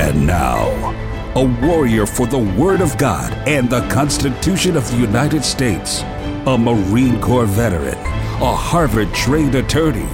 And now, a warrior for the Word of God and the Constitution of the United States, a Marine Corps veteran, a Harvard trained attorney,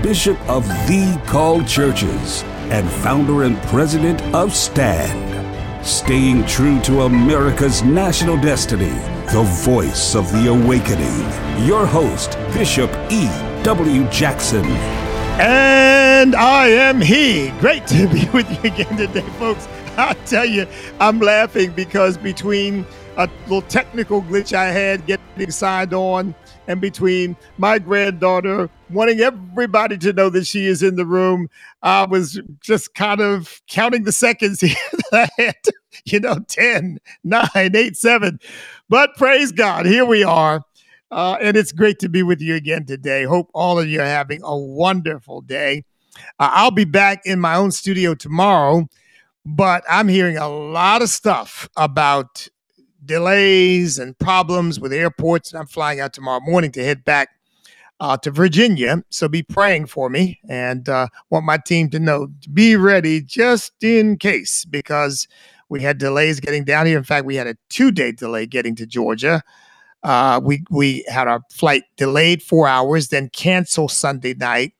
Bishop of the Called Churches, and founder and president of STAND. Staying true to America's national destiny, the voice of the awakening. Your host, Bishop E. W. Jackson. And I am he. Great to be with you again today, folks. I tell you, I'm laughing because between a little technical glitch I had getting signed on, and between my granddaughter wanting everybody to know that she is in the room, I was just kind of counting the seconds here that I had, you know, 10, 9, 8, 7. But praise God, here we are. Uh, and it's great to be with you again today. Hope all of you are having a wonderful day. Uh, I'll be back in my own studio tomorrow, but I'm hearing a lot of stuff about delays and problems with airports. And I'm flying out tomorrow morning to head back uh, to Virginia. So be praying for me and uh, want my team to know to be ready just in case because we had delays getting down here. In fact, we had a two day delay getting to Georgia. Uh, we we had our flight delayed four hours, then canceled Sunday night,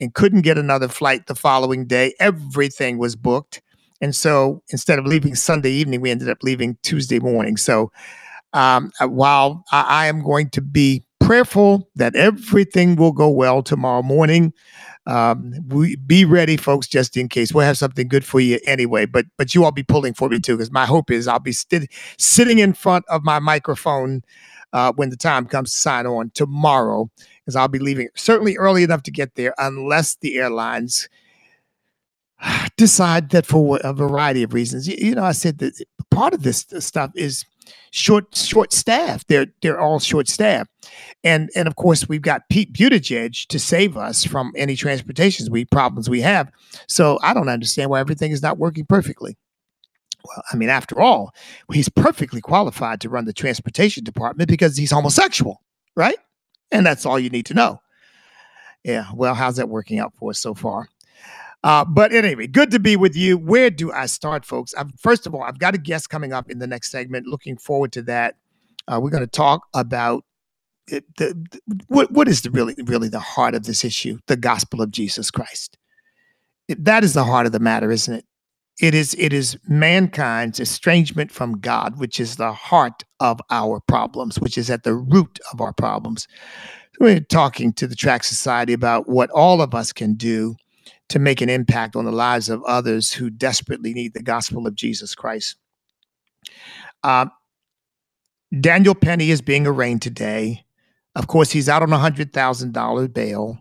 and couldn't get another flight the following day. Everything was booked, and so instead of leaving Sunday evening, we ended up leaving Tuesday morning. So um, uh, while I, I am going to be prayerful that everything will go well tomorrow morning. Um, we be ready, folks, just in case. We'll have something good for you anyway. But but you all be pulling for me too, because my hope is I'll be sitting in front of my microphone uh, when the time comes to sign on tomorrow, because I'll be leaving certainly early enough to get there, unless the airlines decide that for a variety of reasons. You, you know, I said that part of this stuff is short short staff. They're they're all short staff, and and of course we've got Pete Buttigieg to save us from any transportation we problems we have. So I don't understand why everything is not working perfectly. I mean, after all, he's perfectly qualified to run the transportation department because he's homosexual, right? And that's all you need to know. Yeah, well, how's that working out for us so far? Uh, but anyway, good to be with you. Where do I start, folks? I've, first of all, I've got a guest coming up in the next segment. Looking forward to that. Uh, we're going to talk about it, the, the, what what is the really really the heart of this issue? The gospel of Jesus Christ. It, that is the heart of the matter, isn't it? It is it is mankind's estrangement from God, which is the heart of our problems, which is at the root of our problems. We're talking to the Tract Society about what all of us can do to make an impact on the lives of others who desperately need the gospel of Jesus Christ. Uh, Daniel Penny is being arraigned today. Of course, he's out on a hundred thousand dollar bail.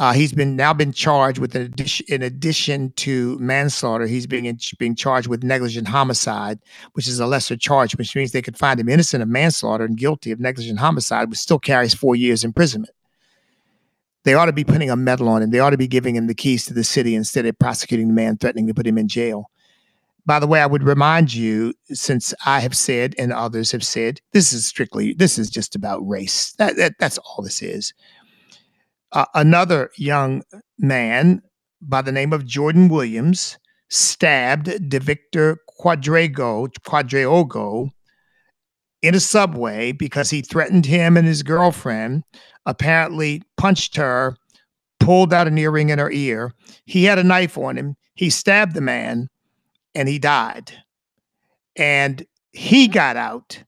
Uh, he's been now been charged with an addition, in addition to manslaughter. He's being being charged with negligent homicide, which is a lesser charge, which means they could find him innocent of manslaughter and guilty of negligent homicide, but still carries four years imprisonment. They ought to be putting a medal on him. They ought to be giving him the keys to the city instead of prosecuting the man, threatening to put him in jail. By the way, I would remind you, since I have said and others have said, this is strictly, this is just about race. That, that that's all this is. Uh, another young man by the name of Jordan Williams stabbed DeVictor Quadraogo in a subway because he threatened him and his girlfriend, apparently punched her, pulled out an earring in her ear. He had a knife on him. He stabbed the man and he died. And he got out.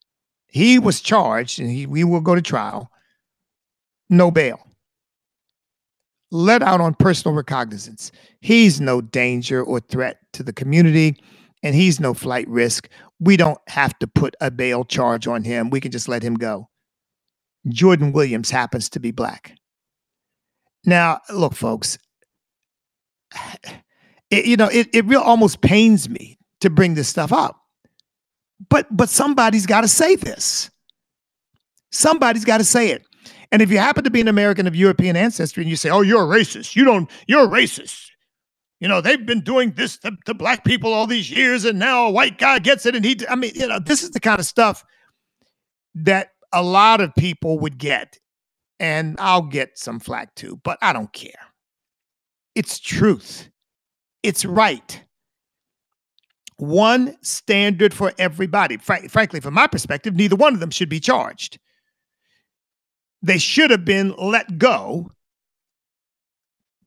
He was charged and he, we will go to trial. No bail let out on personal recognizance. He's no danger or threat to the community, and he's no flight risk. We don't have to put a bail charge on him. We can just let him go. Jordan Williams happens to be black. Now, look, folks, it, you know, it, it real almost pains me to bring this stuff up. But but somebody's got to say this. Somebody's got to say it. And if you happen to be an American of European ancestry and you say, oh, you're a racist, you don't, you're a racist. You know, they've been doing this to, to black people all these years, and now a white guy gets it. And he, I mean, you know, this is the kind of stuff that a lot of people would get. And I'll get some flack too, but I don't care. It's truth, it's right. one standard for everybody. Fra- frankly, from my perspective, neither one of them should be charged. They should have been let go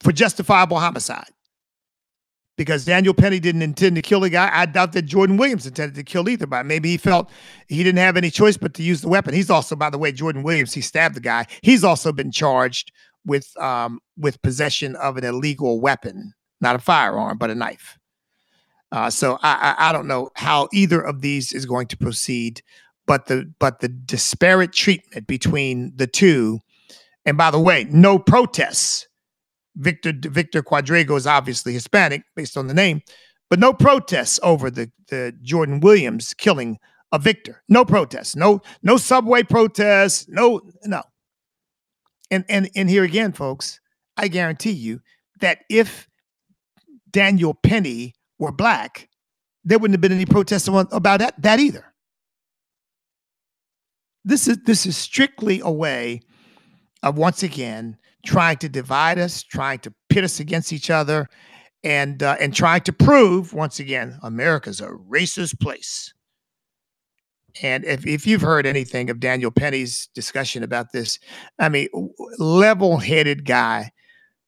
for justifiable homicide because Daniel Penny didn't intend to kill the guy. I doubt that Jordan Williams intended to kill either, but maybe he felt he didn't have any choice but to use the weapon. He's also, by the way, Jordan Williams, he stabbed the guy. He's also been charged with um, with possession of an illegal weapon, not a firearm, but a knife. Uh, so I, I, I don't know how either of these is going to proceed, but the but the disparate treatment between the two, and by the way, no protests Victor Victor Quadrigo is obviously Hispanic based on the name, but no protests over the, the Jordan Williams killing of Victor. No protests. No no subway protests. No no. And and and here again, folks, I guarantee you that if Daniel Penny were black, there wouldn't have been any protests about that, that either. This is this is strictly a way of once again trying to divide us, trying to pit us against each other, and uh, and trying to prove once again America's a racist place. And if, if you've heard anything of Daniel Penny's discussion about this, I mean, level headed guy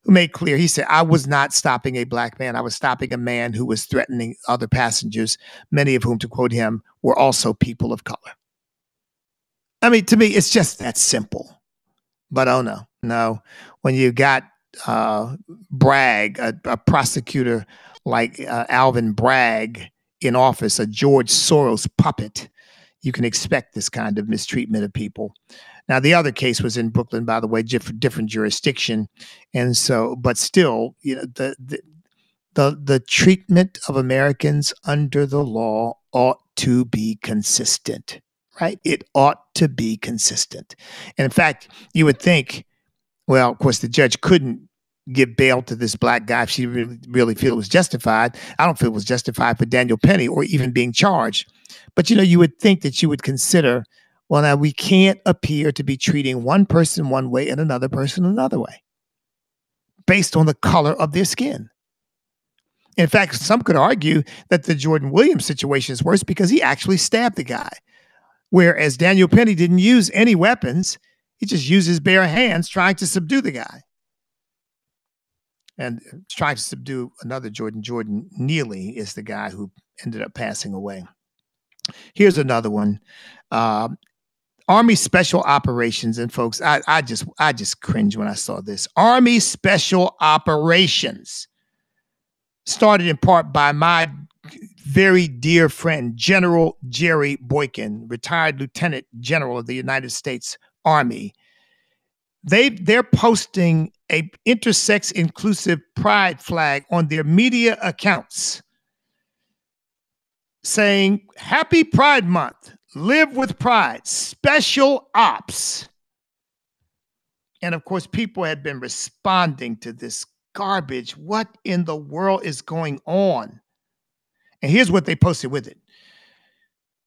who made clear, he said, I was not stopping a black man. I was stopping a man who was threatening other passengers, many of whom, to quote him, were also people of color. I mean, to me, it's just that simple. But oh no, no. When you got uh, Bragg, a, a, prosecutor like uh, Alvin Bragg in office, a George Soros puppet, you can expect this kind of mistreatment of people. Now, the other case was in Brooklyn, by the way, different, different jurisdiction, and so, but still, you know, the, the the the treatment of Americans under the law ought to be consistent right? It ought to be consistent. And in fact, you would think, well, of course, the judge couldn't give bail to this black guy if she really, really feel it was justified. I don't feel it was justified for Daniel Penny or even being charged. But you know, you would think that you would consider, well, now we can't appear to be treating one person one way and another person another way based on the color of their skin. In fact, some could argue that the Jordan Williams situation is worse because he actually stabbed the guy. Whereas Daniel Penny didn't use any weapons, he just used his bare hands trying to subdue the guy. And trying to subdue another Jordan. Jordan Neely is the guy who ended up passing away. Here's another one. Uh, Army Special Operations, and folks, I, I just I just cringe when I saw this. Army Special Operations started in part by my very dear friend, General Jerry Boykin, retired Lieutenant General of the United States Army. They they're posting a intersex inclusive pride flag on their media accounts saying happy pride month. Live with pride. Special ops. And of course people had been responding to this garbage. What in the world is going on and here's what they posted with it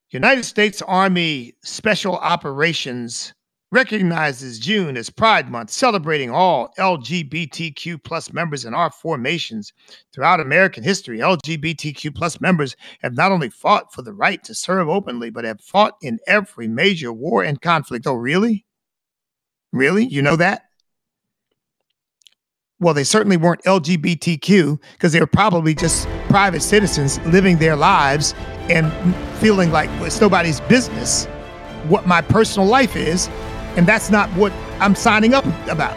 United States Army Special Operations recognizes June as Pride Month, celebrating all LGBTQ plus members in our formations. Throughout American history, LGBTQ plus members have not only fought for the right to serve openly, but have fought in every major war and conflict. Oh, really? Really? You know that? Well, they certainly weren't LGBTQ because they were probably just private citizens living their lives and feeling like it's nobody's business what my personal life is. And that's not what I'm signing up about.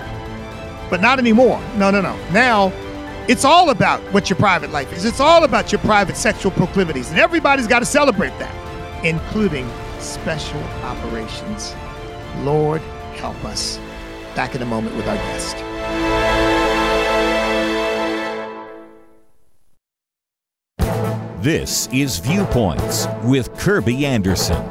But not anymore. No, no, no. Now it's all about what your private life is, it's all about your private sexual proclivities. And everybody's got to celebrate that, including special operations. Lord, help us. Back in a moment with our guest. This is Viewpoints with Kirby Anderson.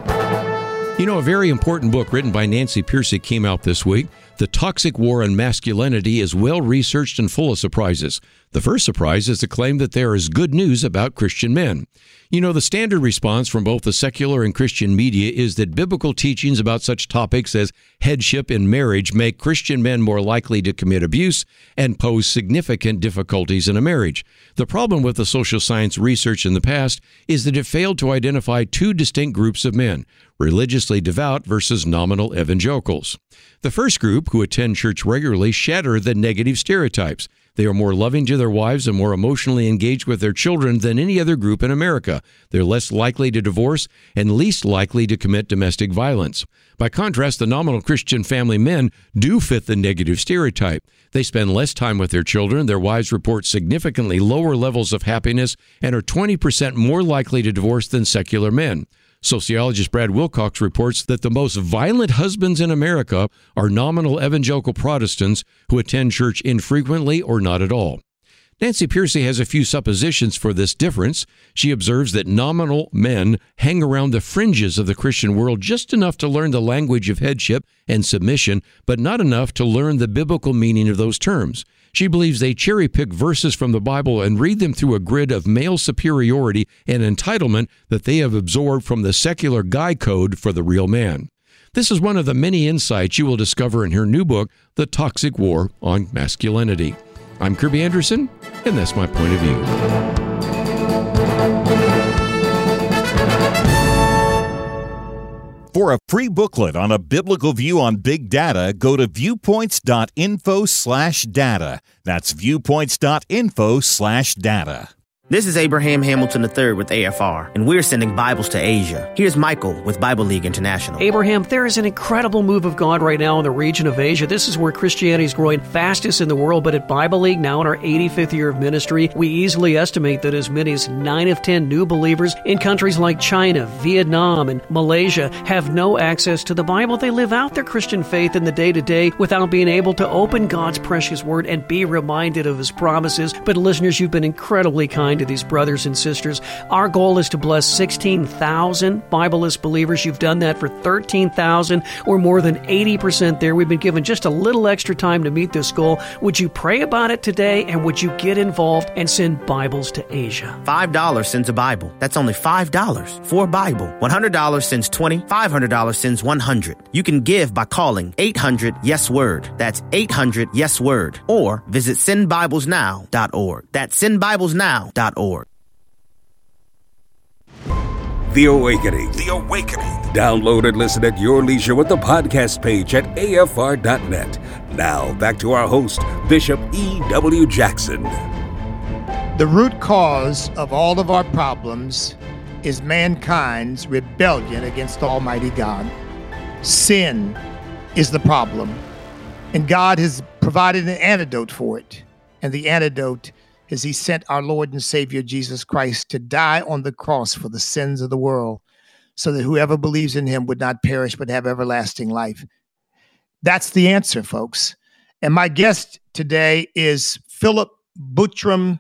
You know, a very important book written by Nancy Pearcey came out this week. The Toxic War on Masculinity is well researched and full of surprises. The first surprise is the claim that there is good news about Christian men. You know, the standard response from both the secular and Christian media is that biblical teachings about such topics as headship in marriage make Christian men more likely to commit abuse and pose significant difficulties in a marriage. The problem with the social science research in the past is that it failed to identify two distinct groups of men religiously devout versus nominal evangelicals. The first group, who attend church regularly, shatter the negative stereotypes. They are more loving to their wives and more emotionally engaged with their children than any other group in America. They're less likely to divorce and least likely to commit domestic violence. By contrast, the nominal Christian family men do fit the negative stereotype. They spend less time with their children, their wives report significantly lower levels of happiness, and are 20% more likely to divorce than secular men. Sociologist Brad Wilcox reports that the most violent husbands in America are nominal evangelical Protestants who attend church infrequently or not at all. Nancy Pearcey has a few suppositions for this difference. She observes that nominal men hang around the fringes of the Christian world just enough to learn the language of headship and submission, but not enough to learn the biblical meaning of those terms. She believes they cherry pick verses from the Bible and read them through a grid of male superiority and entitlement that they have absorbed from the secular guy code for the real man. This is one of the many insights you will discover in her new book, The Toxic War on Masculinity. I'm Kirby Anderson, and that's my point of view. For a free booklet on a biblical view on big data, go to viewpoints.info/data. That's viewpoints.info/data. This is Abraham Hamilton III with AFR, and we're sending Bibles to Asia. Here's Michael with Bible League International. Abraham, there is an incredible move of God right now in the region of Asia. This is where Christianity is growing fastest in the world, but at Bible League, now in our 85th year of ministry, we easily estimate that as many as 9 of 10 new believers in countries like China, Vietnam, and Malaysia have no access to the Bible. They live out their Christian faith in the day to day without being able to open God's precious word and be reminded of His promises. But listeners, you've been incredibly kind to these brothers and sisters. Our goal is to bless 16,000 Bibleless believers. You've done that for 13,000. We're more than 80% there. We've been given just a little extra time to meet this goal. Would you pray about it today and would you get involved and send Bibles to Asia? $5 sends a Bible. That's only $5 for a Bible. $100 sends 20, $500 sends 100. You can give by calling 800 Yes Word. That's 800 Yes Word. Or visit sendbiblesnow.org. That's sendbiblesnow.org. The Awakening. The Awakening. Download and listen at your leisure with the podcast page at afr.net. Now, back to our host, Bishop E.W. Jackson. The root cause of all of our problems is mankind's rebellion against Almighty God. Sin is the problem, and God has provided an antidote for it. And the antidote is He sent our Lord and Savior Jesus Christ to die on the cross for the sins of the world, so that whoever believes in Him would not perish but have everlasting life. That's the answer, folks. And my guest today is Philip Buttram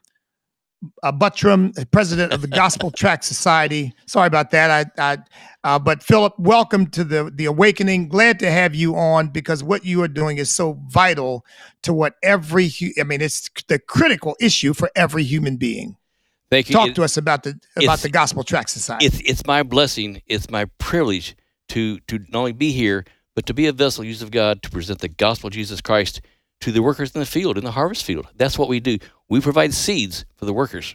uh, Buttram, president of the Gospel Tract Society. Sorry about that. I, I uh, but Philip, welcome to the the Awakening. Glad to have you on because what you are doing is so vital to what every. I mean, it's the critical issue for every human being. Thank you. Talk It- to us about the about the Gospel Tract Society. It's it's my blessing. It's my privilege to to not only be here, but to be a vessel used of God to present the gospel of Jesus Christ to the workers in the field, in the harvest field. That's what we do. We provide seeds for the workers.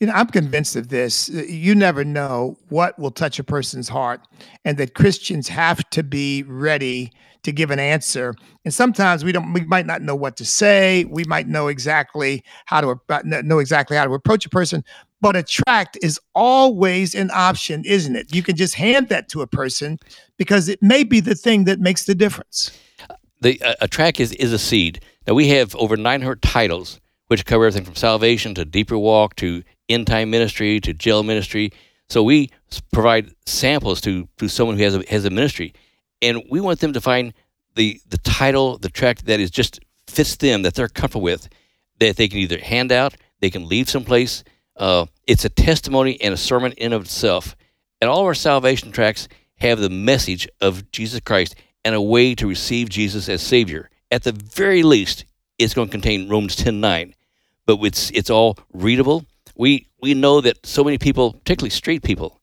You know, I'm convinced of this. You never know what will touch a person's heart, and that Christians have to be ready to give an answer. And sometimes we don't, we might not know what to say. We might know exactly how to know exactly how to approach a person. But a tract is always an option, isn't it? You can just hand that to a person because it may be the thing that makes the difference. The uh, tract is is a seed. Now we have over 900 titles, which cover everything from salvation to deeper walk to end time ministry to jail ministry. So we provide samples to to someone who has a has a ministry, and we want them to find the the title, the tract that is just fits them that they're comfortable with, that they can either hand out, they can leave someplace. Uh, it's a testimony and a sermon in of itself. And all of our salvation tracts have the message of Jesus Christ and a way to receive Jesus as Savior. At the very least, it's going to contain Romans 10 9. But it's, it's all readable. We, we know that so many people, particularly street people,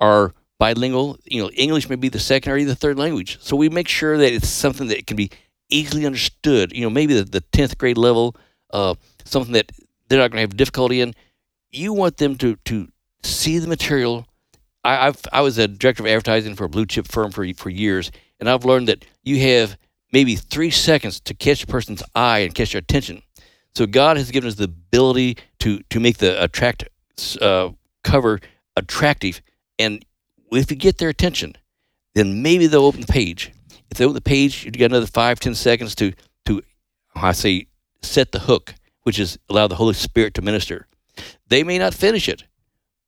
are bilingual. You know, English may be the second or even the third language. So we make sure that it's something that can be easily understood. You know, maybe the, the 10th grade level, uh, something that they're not going to have difficulty in. You want them to, to see the material. I, I've, I was a director of advertising for a blue chip firm for, for years, and I've learned that you have maybe three seconds to catch a person's eye and catch their attention. So God has given us the ability to to make the attract uh, cover attractive, and if you get their attention, then maybe they'll open the page. If they open the page, you've got another five ten seconds to to I say set the hook, which is allow the Holy Spirit to minister. They may not finish it,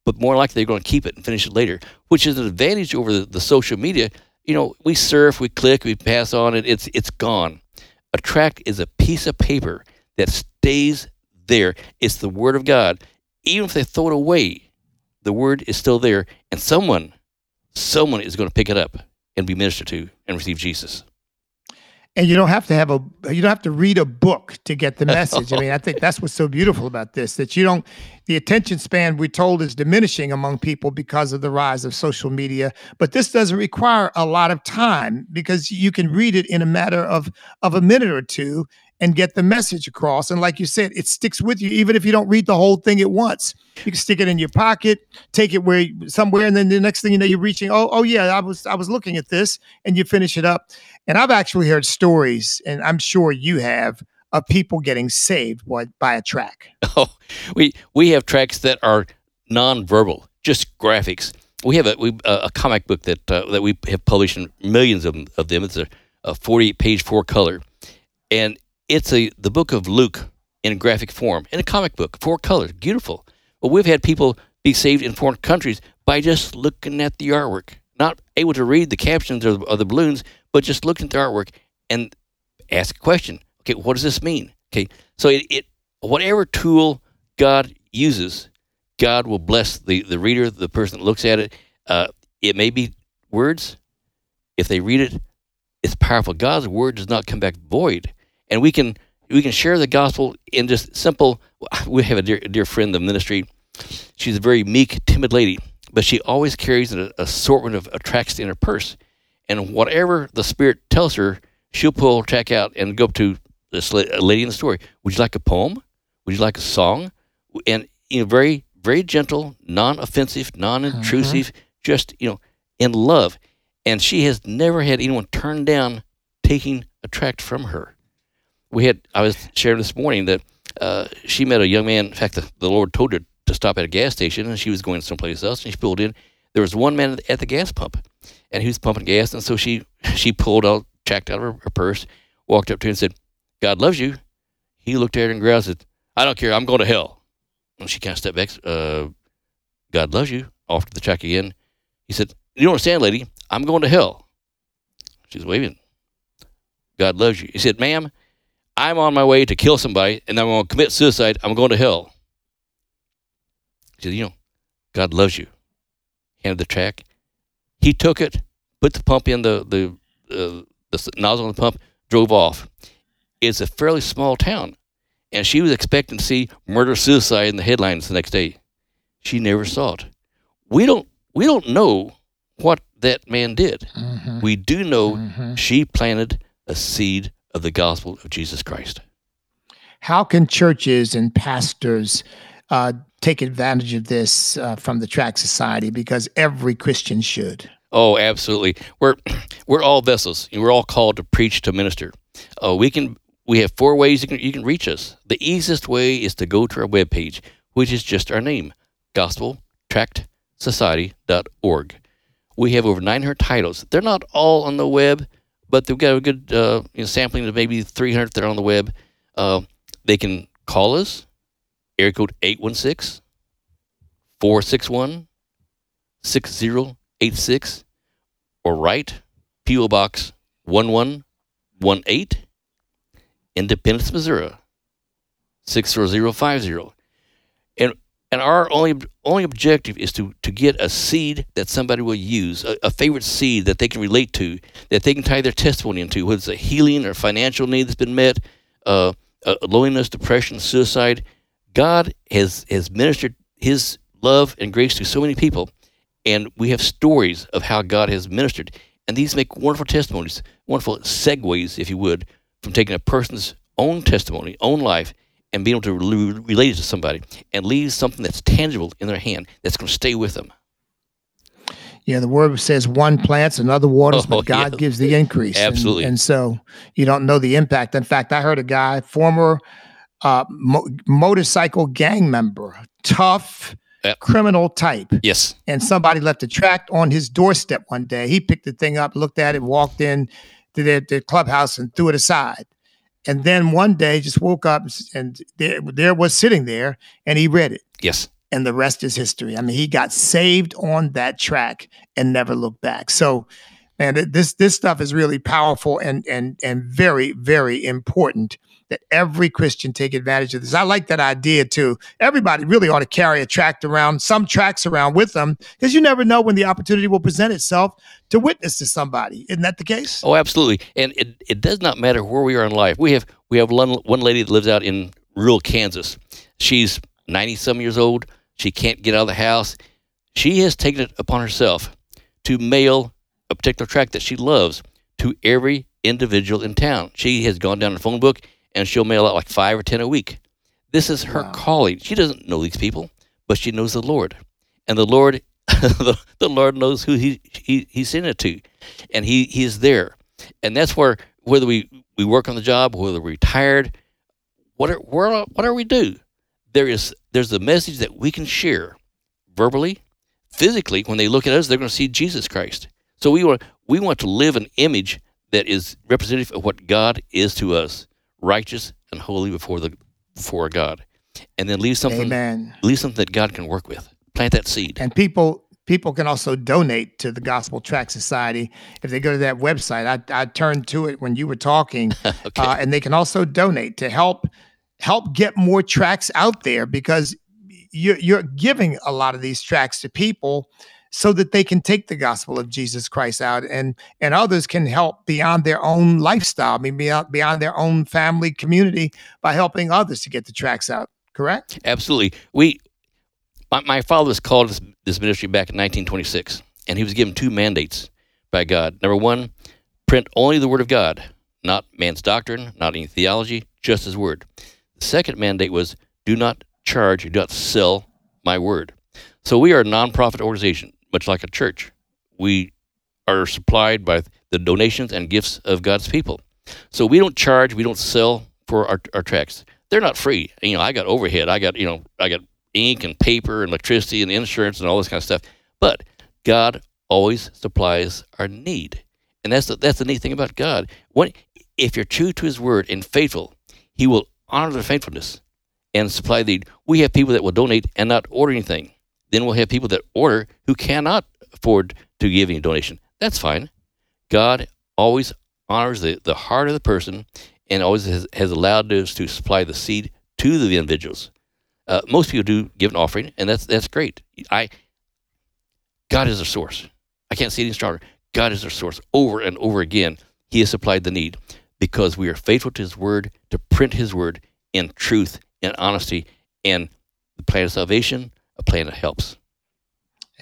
but more likely they're going to keep it and finish it later, which is an advantage over the, the social media. You know, we surf, we click, we pass on it. It's it's gone. A tract is a piece of paper that stays there. It's the Word of God. Even if they throw it away, the Word is still there, and someone, someone is going to pick it up and be ministered to and receive Jesus. And you don't have to have a you don't have to read a book to get the message. I mean, I think that's what's so beautiful about this that you don't the attention span we're told is diminishing among people because of the rise of social media, but this doesn't require a lot of time because you can read it in a matter of of a minute or two and get the message across. And like you said, it sticks with you even if you don't read the whole thing at once. You can stick it in your pocket, take it where somewhere, and then the next thing you know, you're reaching. Oh, oh yeah, I was I was looking at this, and you finish it up. And I've actually heard stories, and I'm sure you have, of people getting saved by, by a tract. Oh, we we have tracts that are nonverbal, just graphics. We have a we, a comic book that uh, that we have published in millions of, of them. It's a, a 48 page four color, and it's a the book of Luke in graphic form in a comic book, four colors, beautiful. But we've had people be saved in foreign countries by just looking at the artwork, not able to read the captions of, of the balloons, but just looking at the artwork and ask a question. Okay, what does this mean? Okay, so it, it whatever tool God uses, God will bless the the reader, the person that looks at it. Uh, it may be words. If they read it, it's powerful. God's word does not come back void and we can we can share the gospel in just simple. We have a dear, a dear friend in the ministry. She's a very meek, timid lady, but she always carries an assortment of, tracts in her purse. And whatever the Spirit tells her, she'll pull a tract out and go up to this lady in the story. Would you like a poem? Would you like a song? And you know, very, very gentle, non-offensive, non-intrusive, uh-huh. just you know, in love. And she has never had anyone turn down taking a tract from her we had I was sharing this morning that uh, she met a young man. In fact, the, the Lord told her to stop at a gas station, and she was going someplace else, and she pulled in. There was one man at the gas pump, and he was pumping gas, and so she she pulled out, checked out of her, her purse, walked up to him and said, "God loves you." He looked at her and growled, said, "I don't care. I'm going to hell." And she kind of stepped back. Uh, God loves you. Offered the check again. He said, "You don't understand, lady. I'm going to hell." She's waving. God loves you. He said, "Ma'am." I'm on my way to kill somebody and I'm going to commit suicide. I'm going to hell. He said, You know, God loves you. Handed the tract. He took it, put the pump in the, the, uh, the nozzle on the pump, drove off. It's a fairly small town. And she was expecting to see murder suicide in the headlines the next day. She never saw it. We don't we don't know what that man did. Mm-hmm. We do know mm-hmm. she planted a seed of the gospel of Jesus Christ. How can churches and pastors uh, take advantage of this uh, from the Tract Society? Because every Christian should. Oh, absolutely. We're we're all vessels. And we're all called to preach to minister. Uh, we can we have four ways you can you can reach us. The easiest way is to go to our webpage, which is just our name, gospeltractsociety.org. We have over 900 titles. They're not all on the web but they've got a good uh, you know, sampling of maybe 300 that are on the web. Uh, they can call us, area code 816 461 6086, or write P.O. Box 1118, Independence, Missouri 60050. And our only only objective is to to get a seed that somebody will use, a, a, favorite seed that they can relate to, that they can tie their testimony into, whether it's a healing or financial need that's been met, uh, uh, loneliness, depression, suicide. God has has ministered His love and grace to so many people, and we have stories of how God has ministered, and these make wonderful testimonies, wonderful segues, if you would, from taking a person's own testimony, own life, and being able to re- relate it to somebody and leave something that's tangible in their hand that's going to stay with them. Yeah, the word says one plants, another waters, Oh, but God yeah. gives the increase. And- Absolutely. And, so you don't know the impact. In fact, I heard a guy, former uh, mo- motorcycle gang member, tough Yep. criminal type, Yes. and somebody left a tract on his doorstep one day. He picked the thing up, looked at it, walked in to the, their clubhouse, and threw it aside. And then one day, just woke up and there, there was sitting there, and he read it Yes. and the rest is history. I mean, he got saved on that tract and never looked back. So, th- this this stuff is really powerful and and and very very important that every Christian take advantage of this. I like that idea too. Everybody really ought to carry a tract around, some tracts around with them, because you never know when the opportunity will present itself to witness to somebody. Isn't that the case? Oh, absolutely. And it, it does not matter where we are in life. We have we have one, one lady that lives out in rural Kansas. She's 90 some years old. She can't get out of the house. She has taken it upon herself to mail a particular tract that she loves to every individual in town. She has gone down the phone book and she'll mail out like five or 10 a week. This is her Wow. calling. She doesn't know these people, but she knows the Lord. And the Lord the, the Lord knows who he, he he sent it to. And he, he is there. And that's where whether we, we work on the job, whether we're retired, whatever, where- whatever we do, there is there's a message that we can share verbally, physically. When they look at us, they're going to see Jesus Christ. So we want we want to live an image that is representative of what God is to us, righteous and holy before the before God, and then leave something Amen. leave something that God can work with. Plant that seed. and people people can also donate to the Gospel Tract Society if they go to that website. I, I turned to it when you were talking, Okay. uh, and they can also donate to help help get more tracts out there because you're, you're giving a lot of these tracts to people so that they can take the gospel of Jesus Christ out and and others can help beyond their own lifestyle, I mean beyond beyond their own family community by helping others to get the tracts out. Correct? Absolutely. We, my, my father was called this, this ministry back in 1926, and he was given two mandates by God. Number one, print only the Word of God, not man's doctrine, not any theology, just His Word. The second mandate was do not charge, do not sell my Word. So we are a nonprofit organization, much like a church. We are supplied by the donations and gifts of God's people. So we don't charge, we don't sell for our, our tracts. They're not free. You know, I got overhead. I got, you know, I got ink and paper and electricity and insurance and all this kind of stuff. But God always supplies our need. And that's the, that's the neat thing about God. When, if you're true to his word and faithful, he will honor their faithfulness and supply the need. We have people that will donate and not order anything. Then we'll have people that order who cannot afford to give any donation. That's fine. God always honors the, the heart of the person and always has, has allowed us to supply the seed to the individuals. Uh, most people do give an offering, and that's that's great. I God is our source. I can't say it any stronger. God is our source. Over and over again, He has supplied the need because we are faithful to His word to print His word in truth and honesty and the plan of salvation, a plan that helps.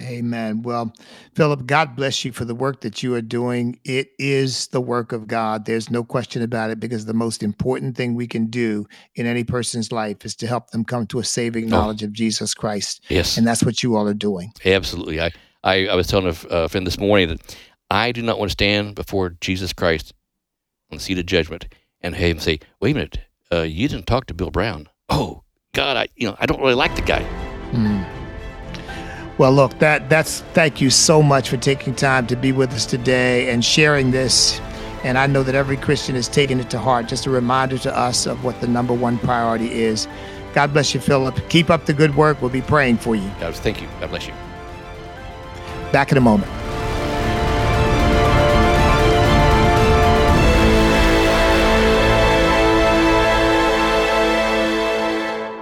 Amen. Well, Philip, God bless you for the work that you are doing. It is the work of God. There's no question about it because the most important thing we can do in any person's life is to help them come to a saving Oh. knowledge of Jesus Christ. Yes. And that's what you all are doing. Absolutely. I, I, I was telling a friend this morning that I do not want to stand before Jesus Christ on the seat of judgment and have him say, wait a minute, uh, you didn't talk to Bill Brown. Oh, God, I, you know, I don't really like the guy. Well, look, that that's thank you so much for taking time to be with us today and sharing this. And I know that every Christian is taking it to heart. Just a reminder to us of what the number one priority is. God bless you, Philip. Keep up the good work. We'll be praying for you. God, thank you. God bless you. Back in a moment.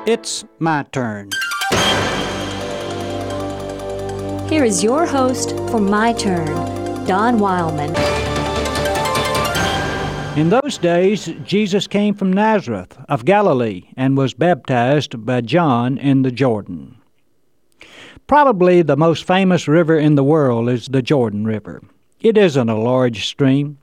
It's my turn. Here is your host for My Turn, Don Wildman. In those days, Jesus came from Nazareth of Galilee and was baptized by John in the Jordan. Probably the most famous river in the world is the Jordan River. It isn't a large stream.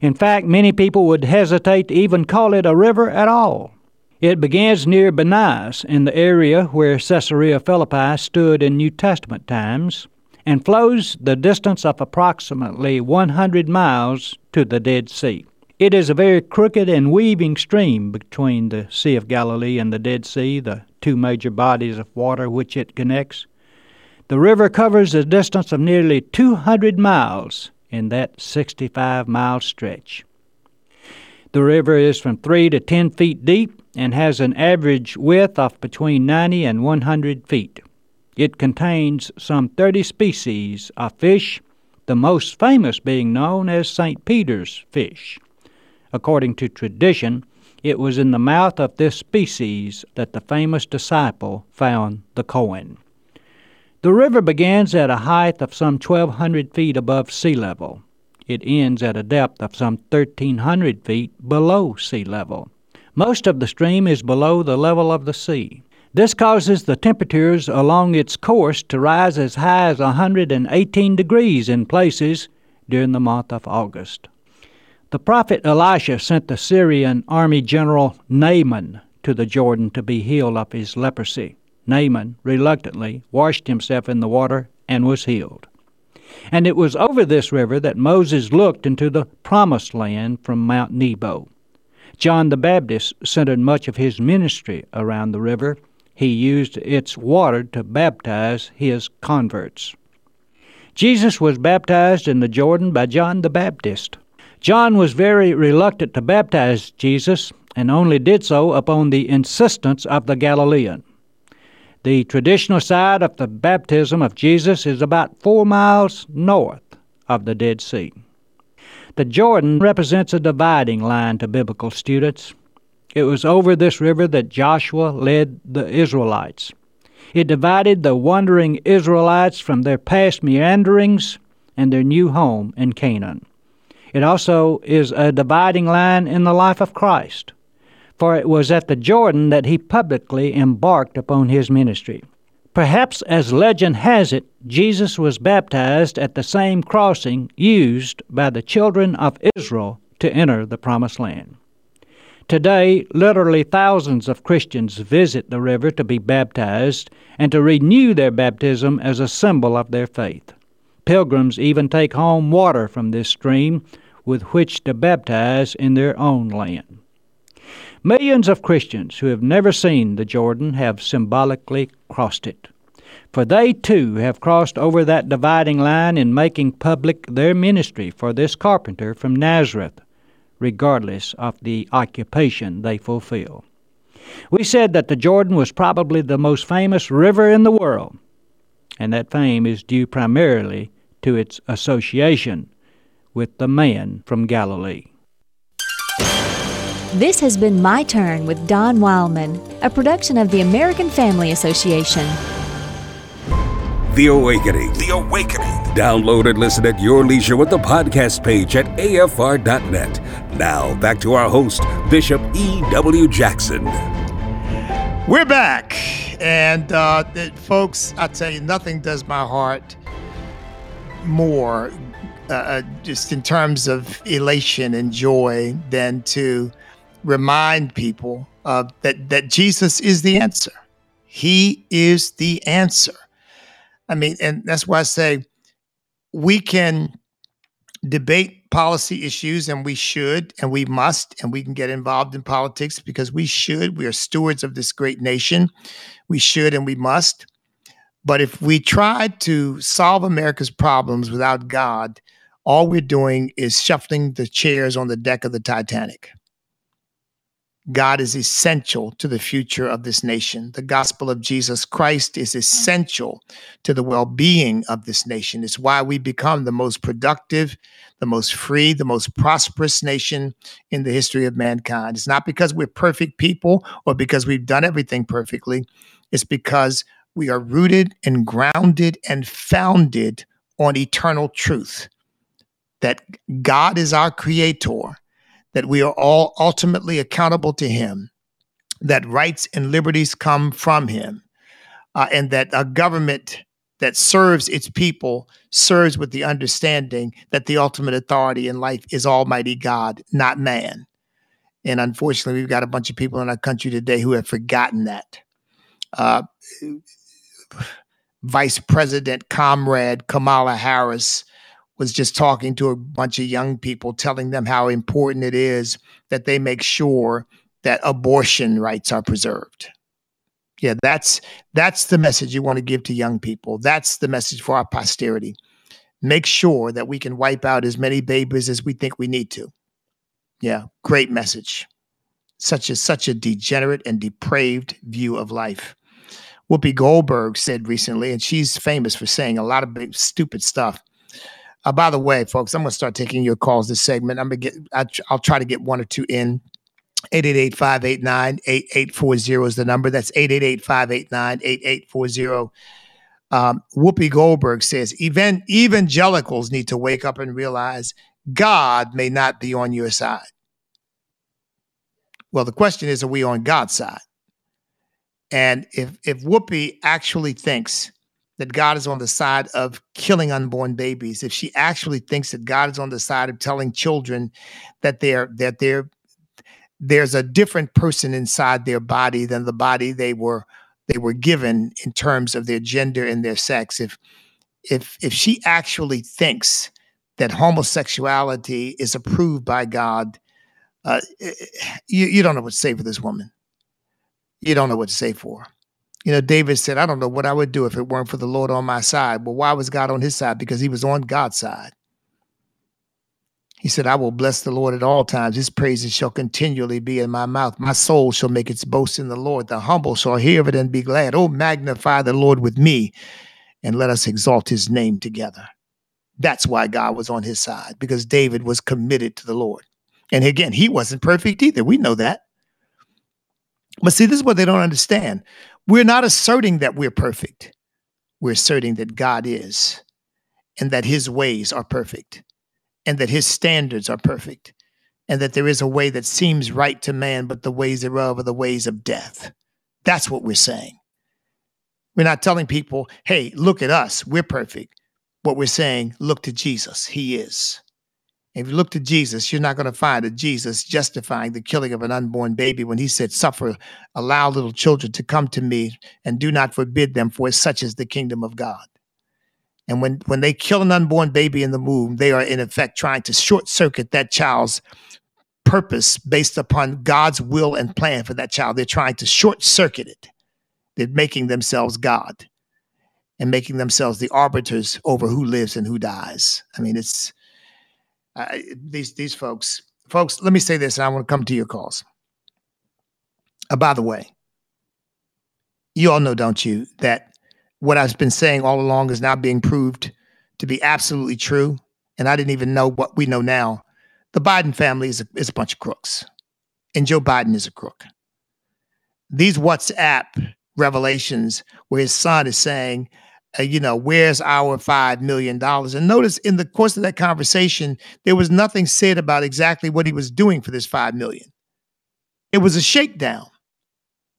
In fact, many people would hesitate to even call it a river at all. It begins near Banias in the area where Caesarea Philippi stood in New Testament times and flows the distance of approximately 100 miles to the Dead Sea. It is a very crooked and weaving stream between the Sea of Galilee and the Dead Sea, the two major bodies of water which it connects. The river covers a distance of nearly 200 miles in that 65 mile stretch. The river is from 3 to 10 feet deep and has an average width of between 90 and 100 feet. It contains some 30 species of fish, the most famous being known as St. Peter's fish. According to tradition, it was in the mouth of this species that the famous disciple found the coin. The river begins at a height of some 1,200 feet above sea level. It ends at a depth of some 1,300 feet below sea level. Most of the stream is below the level of the sea. This causes the temperatures along its course to rise as high as 118 degrees in places during the month of August. The prophet Elisha sent the Syrian army general Naaman to the Jordan to be healed of his leprosy. Naaman reluctantly washed himself in the water and was healed. And it was over this river that Moses looked into the promised land from Mount Nebo. John the Baptist centered much of his ministry around the river. He used its water to baptize his converts. Jesus was baptized in the Jordan by John the Baptist. John was very reluctant to baptize Jesus and only did so upon the insistence of the Galilean. The traditional site of the baptism of Jesus is about four miles north of the Dead Sea. The Jordan represents a dividing line to biblical students. It was over this river that Joshua led the Israelites. It divided the wandering Israelites from their past meanderings and their new home in Canaan. It also is a dividing line in the life of Christ, for it was at the Jordan that he publicly embarked upon his ministry. Perhaps, as legend has it, Jesus was baptized at the same crossing used by the children of Israel to enter the Promised Land. Today, literally thousands of Christians visit the river to be baptized and to renew their baptism as a symbol of their faith. Pilgrims even take home water from this stream with which to baptize in their own land. Millions of Christians who have never seen the Jordan have symbolically crossed it. For they too have crossed over that dividing line in making public their ministry for this carpenter from Nazareth, regardless of the occupation they fulfill. We said that the Jordan was probably the most famous river in the world, and that fame is due primarily to its association with the man from Galilee. This has been My Turn with Don Wildman, a production of the American Family Association. The Awakening. The Awakening. Download and listen at your leisure with the podcast page at afr.net. Now, back to our host, Bishop E.W. Jackson. We're back. And, uh, folks, I tell you, nothing does my heart more uh, uh, just in terms of elation and joy than to remind people uh, that that Jesus is the answer. He is the answer. I mean, and that's why I say we can debate policy issues, and we should, and we must, and we can get involved in politics because we should. We are stewards of this great nation. We should, and we must. But if we try to solve America's problems without God, all we're doing is shuffling the chairs on the deck of the Titanic. God is essential to the future of this nation. The gospel of Jesus Christ is mm. essential to the well being of this nation. It's why we become the most productive, the most free, the most prosperous nation in the history of mankind. It's not because we're perfect people or because we've done everything perfectly, it's because we are rooted and grounded and founded on eternal truth that God is our creator, that we are all ultimately accountable to Him, that rights and liberties come from Him, uh, and that a government that serves its people serves with the understanding that the ultimate authority in life is Almighty God, not man. And unfortunately, we've got a bunch of people in our country today who have forgotten that. Uh, Vice President Comrade Kamala Harris was just talking to a bunch of young people, telling them how important it is that they make sure that abortion rights are preserved. Yeah, that's that's the message you want to give to young people. That's the message for our posterity. Make sure that we can wipe out as many babies as we think we need to. Yeah, great message. Such a such a degenerate and depraved view of life. Whoopi Goldberg said recently, and she's famous for saying a lot of stupid stuff. Uh, by the way, folks, I'm going to start taking your calls this segment. I'm going to get, I'll try to get one or two in. 888-589-8840 is the number. That's 888-589-8840. Um, Whoopi Goldberg says, even evangelicals need to wake up and realize God may not be on your side. Well, the question is, are we on God's side? And if if Whoopi actually thinks that God is on the side of killing unborn babies, if she actually thinks that God is on the side of telling children that they're that they're there's a different person inside their body than the body they were they were given in terms of their gender and their sex. If if if she actually thinks that homosexuality is approved by God uh, eh, eh, you, you don't know what to say for this woman. You don't know what to say for. You know, David said, I don't know what I would do if it weren't for the Lord on my side. Well, why was God on his side? Because he was on God's side. He said, I will bless the Lord at all times. His praises shall continually be in my mouth. My soul shall make its boast in the Lord. The humble shall hear of it and be glad. Oh, magnify the Lord with me and let us exalt his name together. That's why God was on his side, because David was committed to the Lord. And again, he wasn't perfect either. We know that. But see, this is what they don't understand. We're not asserting that we're perfect. We're asserting that God is, and that his ways are perfect, and that his standards are perfect, and that there is a way that seems right to man, but the ways thereof are the ways of death. That's what we're saying. We're not telling people, hey, look at us, we're perfect. What we're saying, look to Jesus, he is. If you look to Jesus, you're not going to find a Jesus justifying the killing of an unborn baby when he said, Suffer, allow little children to come to me and do not forbid them, for such is the kingdom of God. And when, when they kill an unborn baby in the womb, they are in effect trying to short circuit that child's purpose based upon God's will and plan for that child. They're trying to short circuit it. They're making themselves God and making themselves the arbiters over who lives and who dies. I mean, it's these these folks, folks. Let me say this, and I want to come to your calls. Uh, by the way, you all know, don't you, that what I've been saying all along is now being proved to be absolutely true, and I didn't even know what we know now. The Biden family is a, is a bunch of crooks, and Joe Biden is a crook. These WhatsApp revelations, where his son is saying uh, you know, where's our $5 million? And notice in the course of that conversation, there was nothing said about exactly what he was doing for this 5 million. It was a shakedown.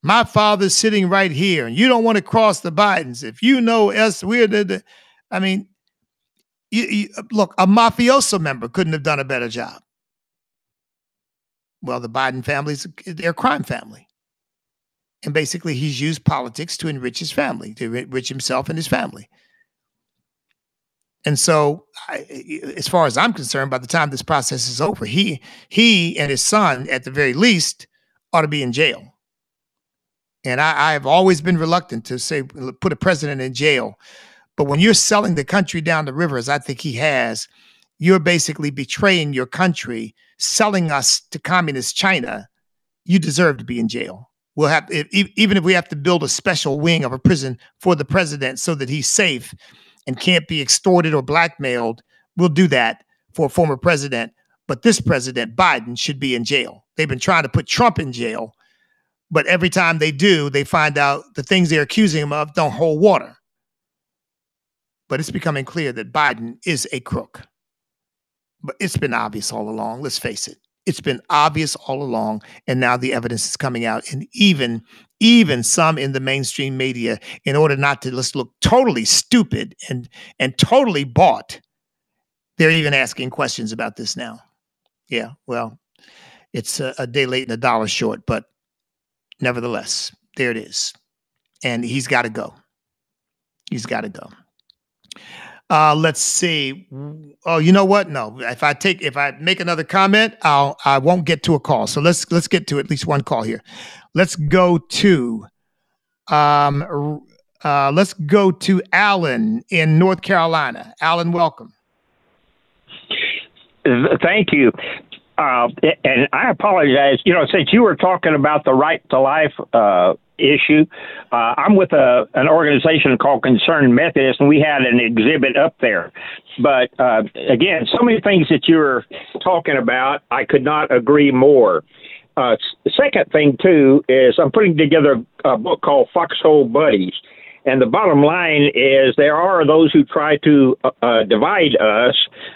My father's sitting right here, and you don't want to cross the Bidens. If you know us, we're the, the I mean, you, you, look, a mafioso member couldn't have done a better job. Well, the Biden family's they're a crime family. And basically, he's used politics to enrich his family, to enrich himself and his family. And so, I, as far as I'm concerned, by the time this process is over, he he and his son, at the very least, ought to be in jail. And I, have always been reluctant to say put a president in jail, but when you're selling the country down the river, as I think he has, you're basically betraying your country, selling us to communist China. You deserve to be in jail we'll have if, even if we have to build a special wing of a prison for the president so that he's safe and can't be extorted or blackmailed we'll do that for a former president. But this president biden should be in jail. They've been trying to put trump in jail but every time they do they find out the things they're accusing him of don't hold water. But it's becoming clear that biden is a crook. But it's been obvious all along let's face it It's been obvious all along, and now the evidence is coming out. And even even some in the mainstream media, in order not to just look totally stupid and and totally bought, they're even asking questions about this now. Yeah, well, it's a, a day late and a dollar short, but nevertheless, there it is. And he's got to go. He's got to go. Uh, let's see. Oh, you know what? No, if I take if I make another comment, I'll I won't get to a call. So let's let's get to at least one call here. Let's go to um uh let's go to Alan in North Carolina. Alan, welcome. Thank you. Uh, and I apologize. You know, since you were talking about the right to life uh, issue, uh, I'm with a an organization called Concerned Methodist, and we had an exhibit up there. But uh, again, so many things that you were talking about, I could not agree more. Uh, second thing too is I'm putting together a book called Foxhole Buddies. And the bottom line is there are those who try to uh, divide us,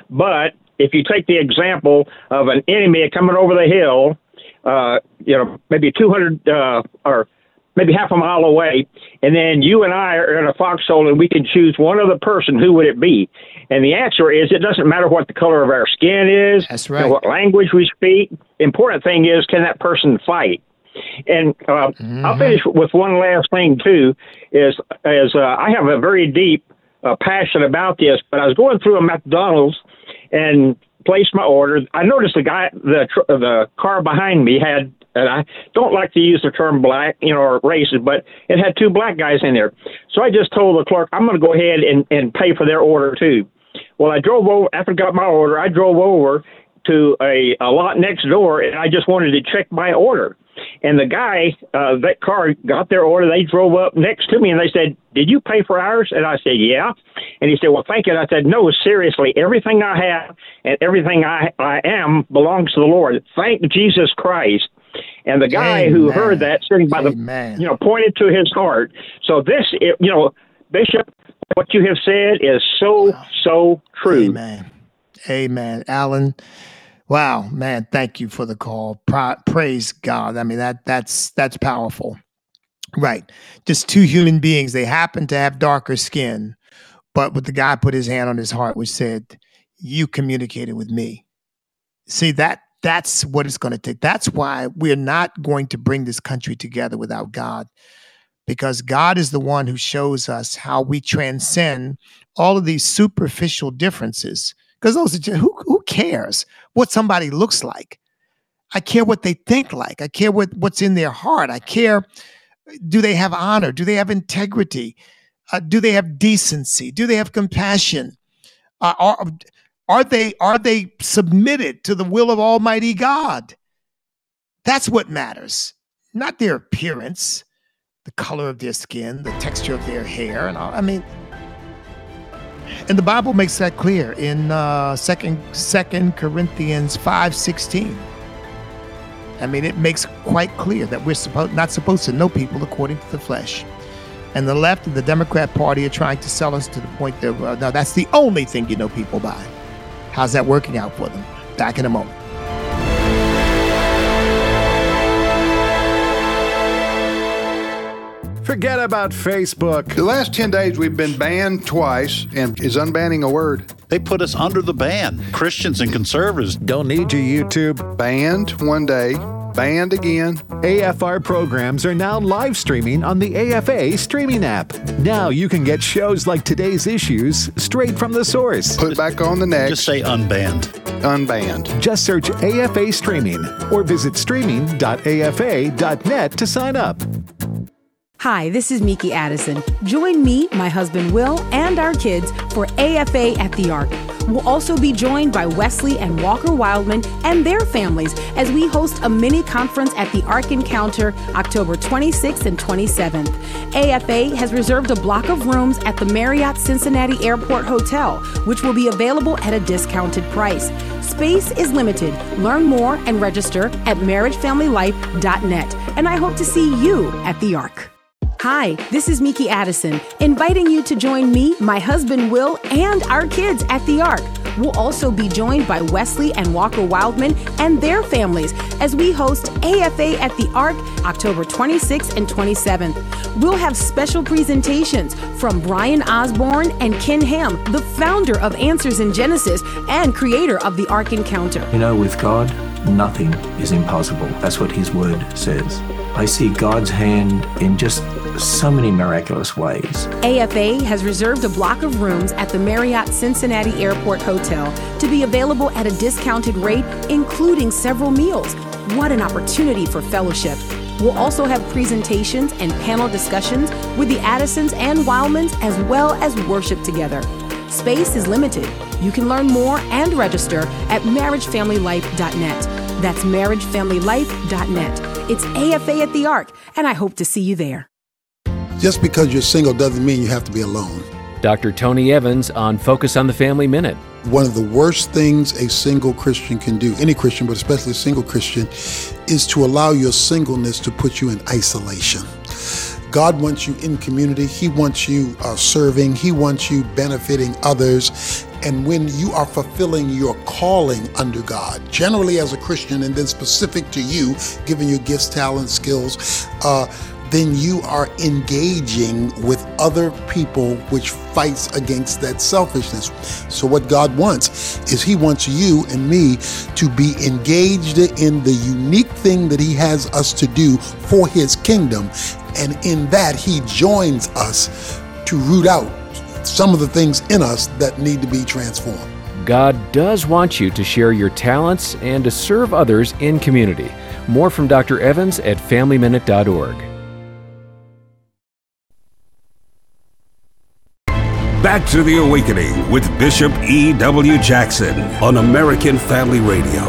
but if you take the example of an enemy coming over the hill, uh, you know, maybe 200 uh, or maybe half a mile away, and then you and I are in a foxhole and we can choose one other person, who would it be? And the answer is it doesn't matter what the color of our skin is, That's right. what language we speak. Important thing is, can that person fight? And uh, mm-hmm. I'll finish with one last thing too. Is is uh, I have a very deep uh, passion about this, but I was going through a McDonald's and placed my order. I noticed the guy, the the car behind me had, and I don't like to use the term black, you know, or racist, but it had two black guys in there. So I just told the clerk, I'm going to go ahead and, and pay for their order too. Well, I drove over after I got my order. I drove over to a, a lot next door, and I just wanted to check my order. And the guy, uh, that car got their order. They drove up next to me and they said, Did you pay for ours? And I said, Yeah. And he said, Well, thank you. And I said, No, seriously, everything I have and everything I, I am belongs to the Lord. Thank Jesus Christ. And the guy Amen. who heard that sitting by Amen. the, you know, pointed to his heart. So this, you know, Bishop, what you have said is so, so true. Amen. Amen. Alan, Wow, man, thank you for the call. Pra- praise God. I mean that that's that's powerful. Right. Just two human beings. They happen to have darker skin, but with the guy put his hand on his heart, which said, "You communicated with me." See that that's what it's going to take. That's why we're not going to bring this country together without God, because God is the one who shows us how we transcend all of these superficial differences because those are just, who who cares what somebody looks like? I care what they think like. I care what what's in their heart. I care do they have honor? Do they have integrity? Uh, do they have decency? Do they have compassion? Uh, are are they are they submitted to the will of Almighty God? That's what matters, not their appearance, the color of their skin, the texture of their hair, and all. I mean, and the Bible makes that clear in uh, Second Second Corinthians five sixteen. I mean, it makes quite clear that we're supposed not supposed to know people according to the flesh. And the left and the Democrat Party are trying to sell us to the point that uh, now that's the only thing you know people by. How's that working out for them? Back in a moment. Forget about Facebook. The last 10 days we've been banned twice, and is unbanning a word? They put us under the ban. Christians and conservatives don't need your YouTube. Banned one day, banned again. AFR programs are now live streaming on the AFA streaming app. Now you can get shows like today's issues straight from the source. Put back on the next. Just say unbanned. Unbanned. Just search AFA streaming or visit streaming.afa.net to sign up. Hi, this is Miki Addison. Join me, my husband Will, and our kids for AFA at the Ark. We'll also be joined by Wesley and Walker Wildmon and their families as we host a mini conference at the Ark Encounter October 26th and 27th. AFA has reserved a block of rooms at the Marriott Cincinnati Airport Hotel, which will be available at a discounted price. Space is limited. Learn more and register at marriagefamilylife.net. And I hope to see you at the Ark. Hi, this is Miki Addison, inviting you to join me, my husband Will, and our kids at the Ark. We'll also be joined by Wesley and Walker Wildmon and their families as we host AFA at the Ark October 26th and 27th. We'll have special presentations from Bryan Osborne and Ken Ham, the founder of Answers in Genesis and creator of the Ark Encounter. You know, with God, nothing is impossible. That's what His Word says. I see God's hand in just so many miraculous ways. AFA has reserved a block of rooms at the Marriott Cincinnati Airport Hotel to be available at a discounted rate, including several meals. What an opportunity for fellowship! We'll also have presentations and panel discussions with the Addisons and Wildmons, as well as worship together. Space is limited. You can learn more and register at marriagefamilylife.net. That's marriagefamilylife.net. It's AFA at the Ark, and I hope to see you there. Just because you're single doesn't mean you have to be alone. Dr. Tony Evans on Focus on the Family Minute. One of the worst things a single Christian can do, any Christian, but especially a single Christian, is to allow your singleness to put you in isolation. God wants you in community. He wants you uh, serving. He wants you benefiting others. And when you are fulfilling your calling under God, generally as a Christian, and then specific to you, giving your gifts, talents, skills, uh, then you are engaging with other people, which fights against that selfishness. So, what God wants is He wants you and me to be engaged in the unique thing that He has us to do for His kingdom. And in that, He joins us to root out some of the things in us that need to be transformed. God does want you to share your talents and to serve others in community. More from Dr. Evans at FamilyMinute.org. Back to the Awakening with Bishop E.W. Jackson on American Family Radio.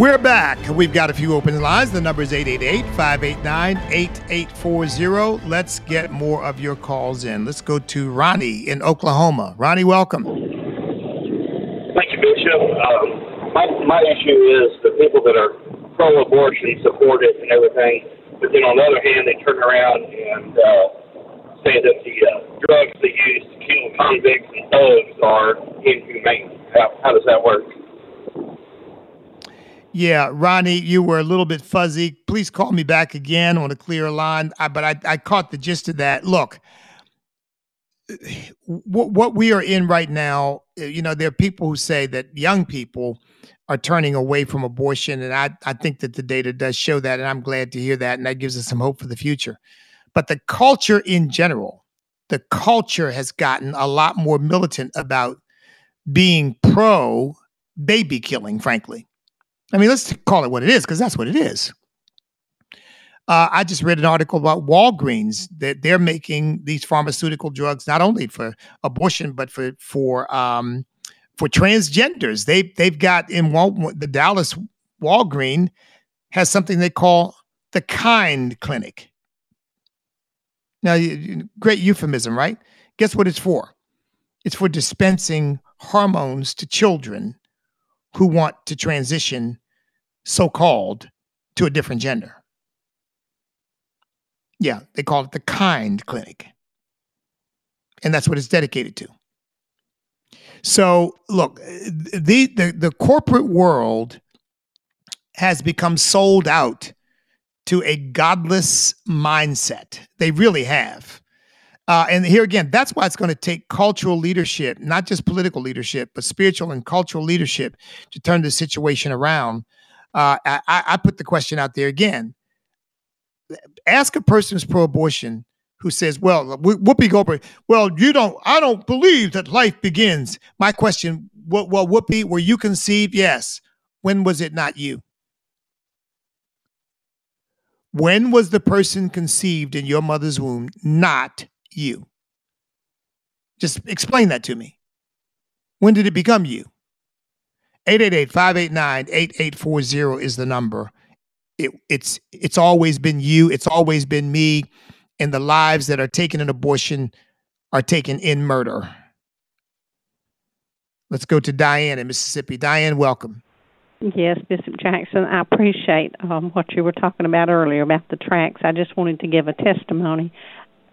We're back. We've got a few open lines. The number is 888 589 8840. Let's get more of your calls in. Let's go to Ronnie in Oklahoma. Ronnie, welcome. Thank you, Bishop. Um, my, my issue is the people that are pro abortion support it and everything, but then on the other hand, they turn around and uh, say that the uh, drugs they use to kill convicts and thugs are inhumane. How, how does that work? Yeah, Ronnie, you were a little bit fuzzy. Please call me back again on a clear line. I, but I, I caught the gist of that. Look, what, what we are in right now, you know, there are people who say that young people are turning away from abortion. And I, I think that the data does show that. And I'm glad to hear that. And that gives us some hope for the future. But the culture in general, the culture has gotten a lot more militant about being pro baby killing, frankly. I mean, let's call it what it is because that's what it is. Uh, I just read an article about Walgreens that they're making these pharmaceutical drugs not only for abortion but for for um, for transgenders. They they've got in Wal- the Dallas Walgreen has something they call the Kind Clinic. Now, great euphemism, right? Guess what it's for? It's for dispensing hormones to children who want to transition, so called, to a different gender. Yeah, they call it the Kind Clinic. And that's what it's dedicated to. So, look, the, the, the corporate world has become sold out to a godless mindset. They really have. Uh, and here again, that's why it's going to take cultural leadership, not just political leadership, but spiritual and cultural leadership to turn the situation around. Uh, I, I put the question out there again. Ask a person who's pro-abortion who says, "Well, Whoopi Goldberg, well, you don't, I don't believe that life begins." My question, well, well, Whoopi, were you conceived? Yes. When was it not you? When was the person conceived in your mother's womb not you? Just explain that to me. When did it become you? 888-589-8840 is the number. It, it's it's always been you, it's always been me, and the lives that are taken in abortion are taken in murder. Let's go to Diane in Mississippi. Diane, welcome. Yes, Bishop Jackson, I appreciate um, what you were talking about earlier about the tracts. I just wanted to give a testimony.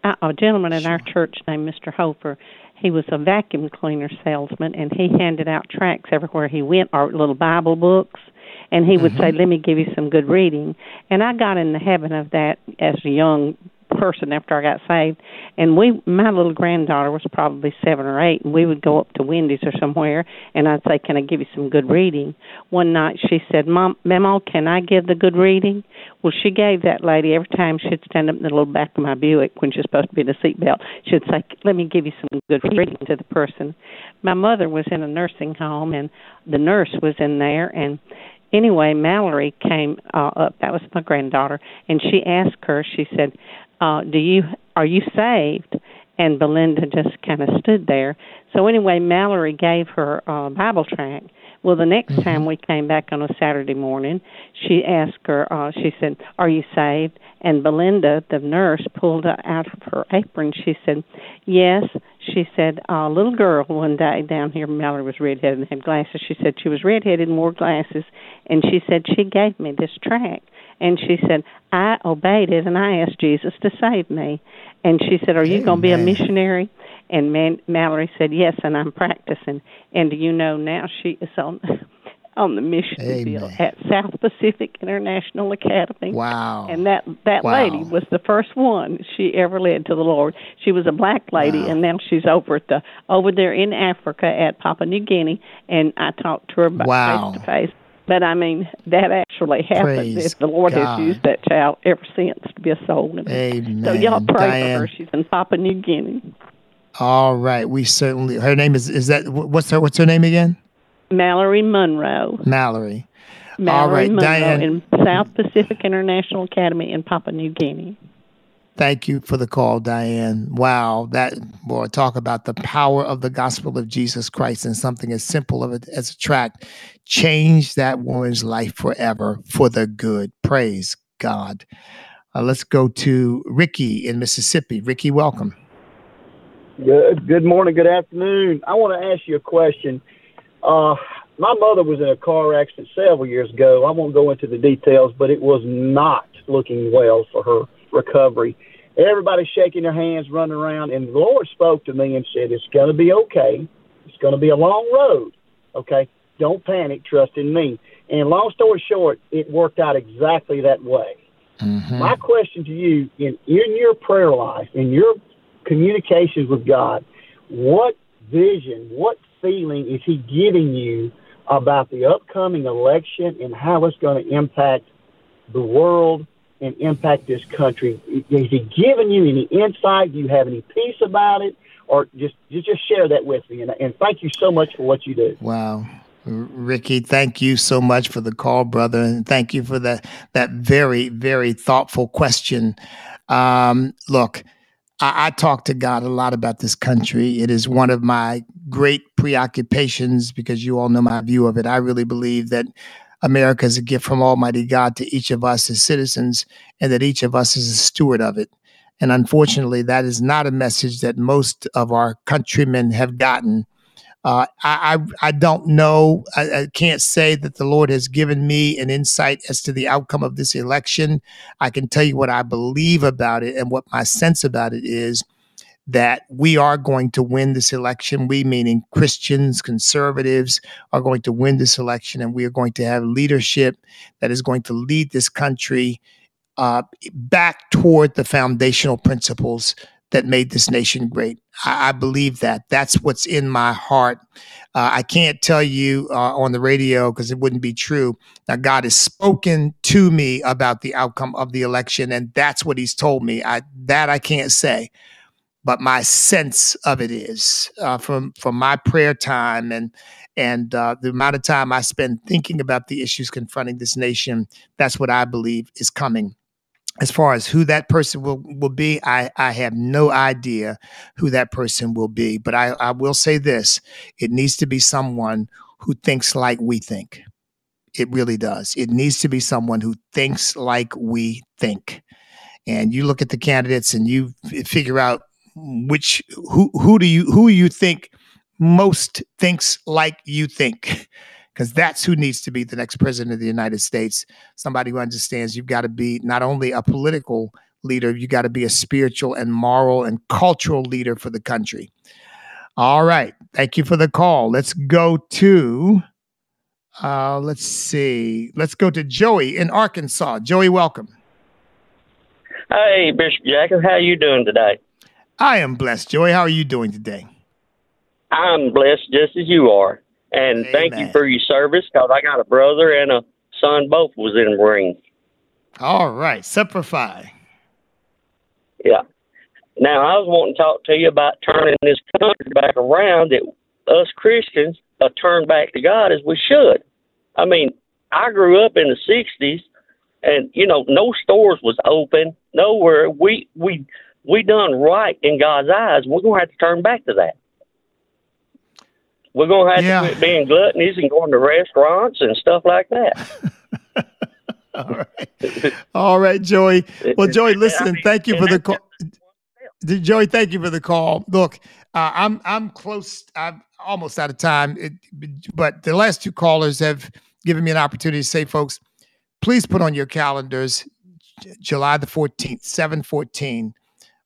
I, a gentleman in our church named Mr. Hofer, he was a vacuum cleaner salesman, and he handed out tracts everywhere he went, or little Bible books. And he would mm-hmm. say, "Let me give you some good reading." And I got in the habit of that as a young person after I got saved. And we, my little granddaughter was probably seven or eight, and we would go up to Wendy's or somewhere, and I'd say, "Can I give you some good reading?" One night she said, "Mom, Mama, can I give the good reading?" Well, she gave that lady every time she'd stand up in the little back of my Buick when she's supposed to be in a seatbelt. She'd say, "Let me give you some good reading to the person." My mother was in a nursing home, and the nurse was in there, and anyway, Mallory came uh, up. That was my granddaughter, and she asked her. She said, uh, do you are you saved? And Belinda just kind of stood there. So anyway, Mallory gave her uh, Bible tract. Well, the next mm-hmm. time we came back on a Saturday morning, she asked her. Uh, she said, "Are you saved?" And Belinda, the nurse, pulled out of her apron. She said, "Yes." She said, "A little girl one day down here. Mallory was redheaded and had glasses. She said she was redheaded and wore glasses, and she said she gave me this tract." And she said, I obeyed it and I asked Jesus to save me. And she said, Are you going to be a missionary? And Man- Mallory said, Yes, and I'm practicing. And do you know now she is on on the mission field at South Pacific International Academy. Wow! And that that wow. lady was the first one she ever led to the Lord. She was a black lady, wow. and now she's over at the over there in Africa at Papua New Guinea. And I talked to her wow. face to face but I mean, that actually happened. Praise if the Lord God. has used that child ever since to be a soul. Amen. So y'all pray Diane. for her. She's in Papua New Guinea. All right, we certainly. Her name is is that what's her what's her name again? Mallory Monroe. Mallory. Mallory All right, Monroe Diane. in South Pacific International Academy in Papua New Guinea. Thank you for the call, Diane. Wow, that boy, talk about the power of the gospel of Jesus Christ and something as simple as a tract changed that woman's life forever for the good. Praise God. Uh, let's go to Ricky in Mississippi. Ricky, welcome. Good. Good morning. Good afternoon. I want to ask you a question. Uh, my mother was in a car accident several years ago. I won't go into the details, but it was not looking well for her recovery. Everybody's shaking their hands, running around, and the Lord spoke to me and said, "It's going to be okay. It's going to be a long road. Okay, don't panic. Trust in me." And long story short, it worked out exactly that way. Mm-hmm. My question to you, in in your prayer life, in your communications with God, what vision, what feeling is He giving you about the upcoming election and how it's going to impact the world and impact this country? Is he giving you any insight? Do you have any peace about it? Or just just, share that with me. And, and thank you so much for what you do. Wow. Ricky, thank you so much for the call, brother, and thank you for that that very very thoughtful question. Um, look, I, I talk to God a lot about this country. It is one of my great preoccupations because you all know my view of it. I really believe that America is a gift from Almighty God to each of us as citizens, and that each of us is a steward of it. And unfortunately, that is not a message that most of our countrymen have gotten. Uh, I, I, I don't know. I, I can't say that the Lord has given me an insight as to the outcome of this election. I can tell you what I believe about it and what my sense about it is that we are going to win this election. We, meaning Christians, conservatives, are going to win this election, and we are going to have leadership that is going to lead this country uh, back toward the foundational principles that made this nation great. I, I believe that. That's what's in my heart. Uh, I can't tell you uh, on the radio because it wouldn't be true. Now, God has spoken to me about the outcome of the election, and that's what He's told me. I, that I can't say but my sense of it is uh, from from my prayer time and and uh, the amount of time I spend thinking about the issues confronting this nation. That's what I believe is coming. As far as who that person will, will be, I, I have no idea who that person will be. But I, I will say this it needs to be someone who thinks like we think. It really does. It needs to be someone who thinks like we think. And you look at the candidates and you figure out which who who do you who you think most thinks like you think because that's who needs to be the next president of the United States. Somebody who understands you've got to be not only a political leader, you got to be a spiritual and moral and cultural leader for the country. All right. Thank you for the call. Let's go to uh let's see. Let's go to Joey in Arkansas. Joey, welcome. Hey, Bishop Jackson, how you doing today? I am blessed. Joey, how are you doing today? I'm blessed just as you are. And thank you for your service because I got a brother and a son, both was in the Marines. All right. Semper Fi. Yeah. Now, I was wanting to talk to you about turning this country back around that us Christians uh, turn back to God as we should. I mean, I grew up in the 60s and, you know, no stores was open, nowhere. We, we, we done right in God's eyes. We're going to have to turn back to that. We're going to have Yeah. to quit being gluttonies and going to restaurants and stuff like that. All right. All right, Joey. Well, Joey, listen, thank you for the call. Joey, thank you for the call. Look, uh, I'm I'm close. I'm almost out of time, it, but the last two callers have given me an opportunity to say, folks, please put on your calendars J- July the 14th, 714.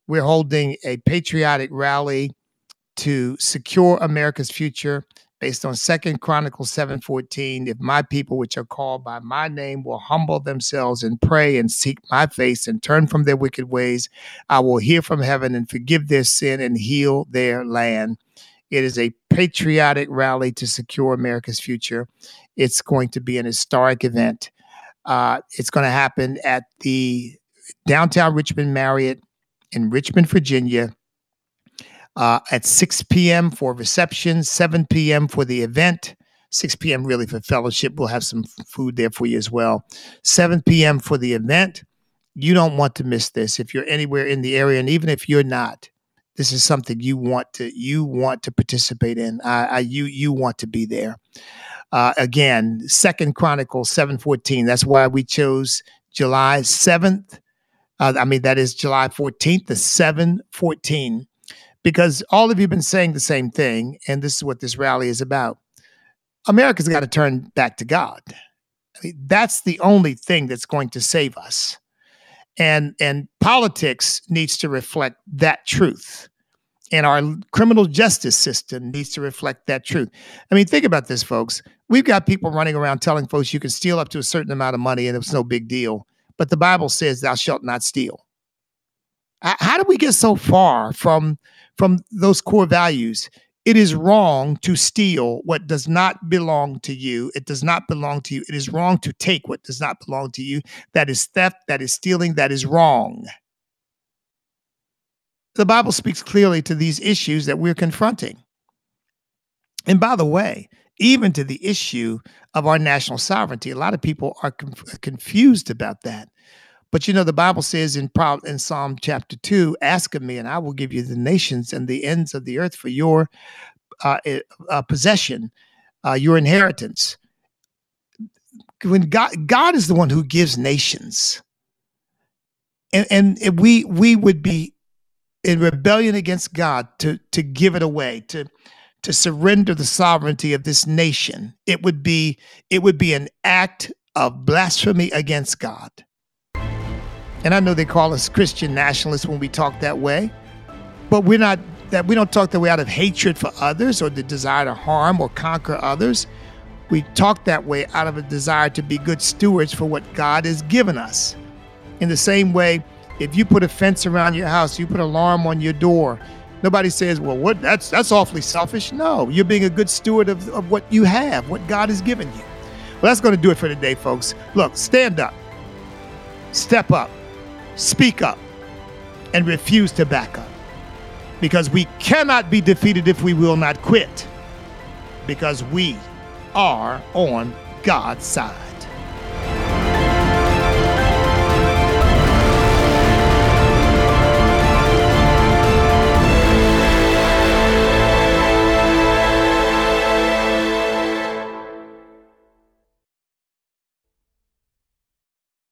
We're holding a patriotic rally to secure America's future based on Second Chronicles 7:14. If my people which are called by my name will humble themselves and pray and seek my face and turn from their wicked ways, I will hear from heaven and forgive their sin and heal their land. It is a patriotic rally to secure America's future. It's going to be an historic event. Uh, it's going to happen at the downtown Richmond Marriott in Richmond, Virginia, uh, at 6 p.m. for reception, 7 p.m. for the event, 6 p.m. really for fellowship. We'll have some food there for you as well. 7 p.m. for the event. You don't want to miss this if you're anywhere in the area, and even if you're not, this is something you want to you want to participate in. I, I you you want to be there. Uh, again, Second Chronicles seven fourteen. That's why we chose July seventh. Uh, I mean, that is July fourteenth, the seven fourteen, because all of you have been saying the same thing, and this is what this rally is about. America's got to turn back to God. I mean, that's the only thing that's going to save us. And and politics needs to reflect that truth. And our criminal justice system needs to reflect that truth. I mean think about this folks. We've got people running around telling folks you can steal up to a certain amount of money and it's no big deal but the bible says thou shalt not steal how did we get so far from from those core values it is wrong to steal what does not belong to you. It does not belong to you. It is wrong to take what does not belong to you. That is theft. That is stealing. That is wrong. The Bible speaks clearly to these issues that we're confronting. And by the way, even to the issue of our national sovereignty, a lot of people are conf- confused about that. But you know, the Bible says in, Pro- in Psalm chapter 2 Ask of me, and I will give you the nations and the ends of the earth for your uh, eh, uh, possession, uh, your inheritance. When God, God is the one who gives nations, and and we we would be in rebellion against God to to give it away to to surrender the sovereignty of this nation. It would be it would be an act of blasphemy against God. And I know they call us Christian nationalists when we talk that way, but we're not that we don't talk that way out of hatred for others or the desire to harm or conquer others. We talk that way out of a desire to be good stewards for what God has given us. In the same way, if you put a fence around your house, you put an alarm on your door, nobody says, "Well, what? That's that's awfully selfish." No, you're being a good steward of, of what you have, what God has given you. Well, that's going to do it for today, folks. Look, stand up, step up, speak up, and refuse to back up. Because we cannot be defeated if we will not quit. Because we are on God's side.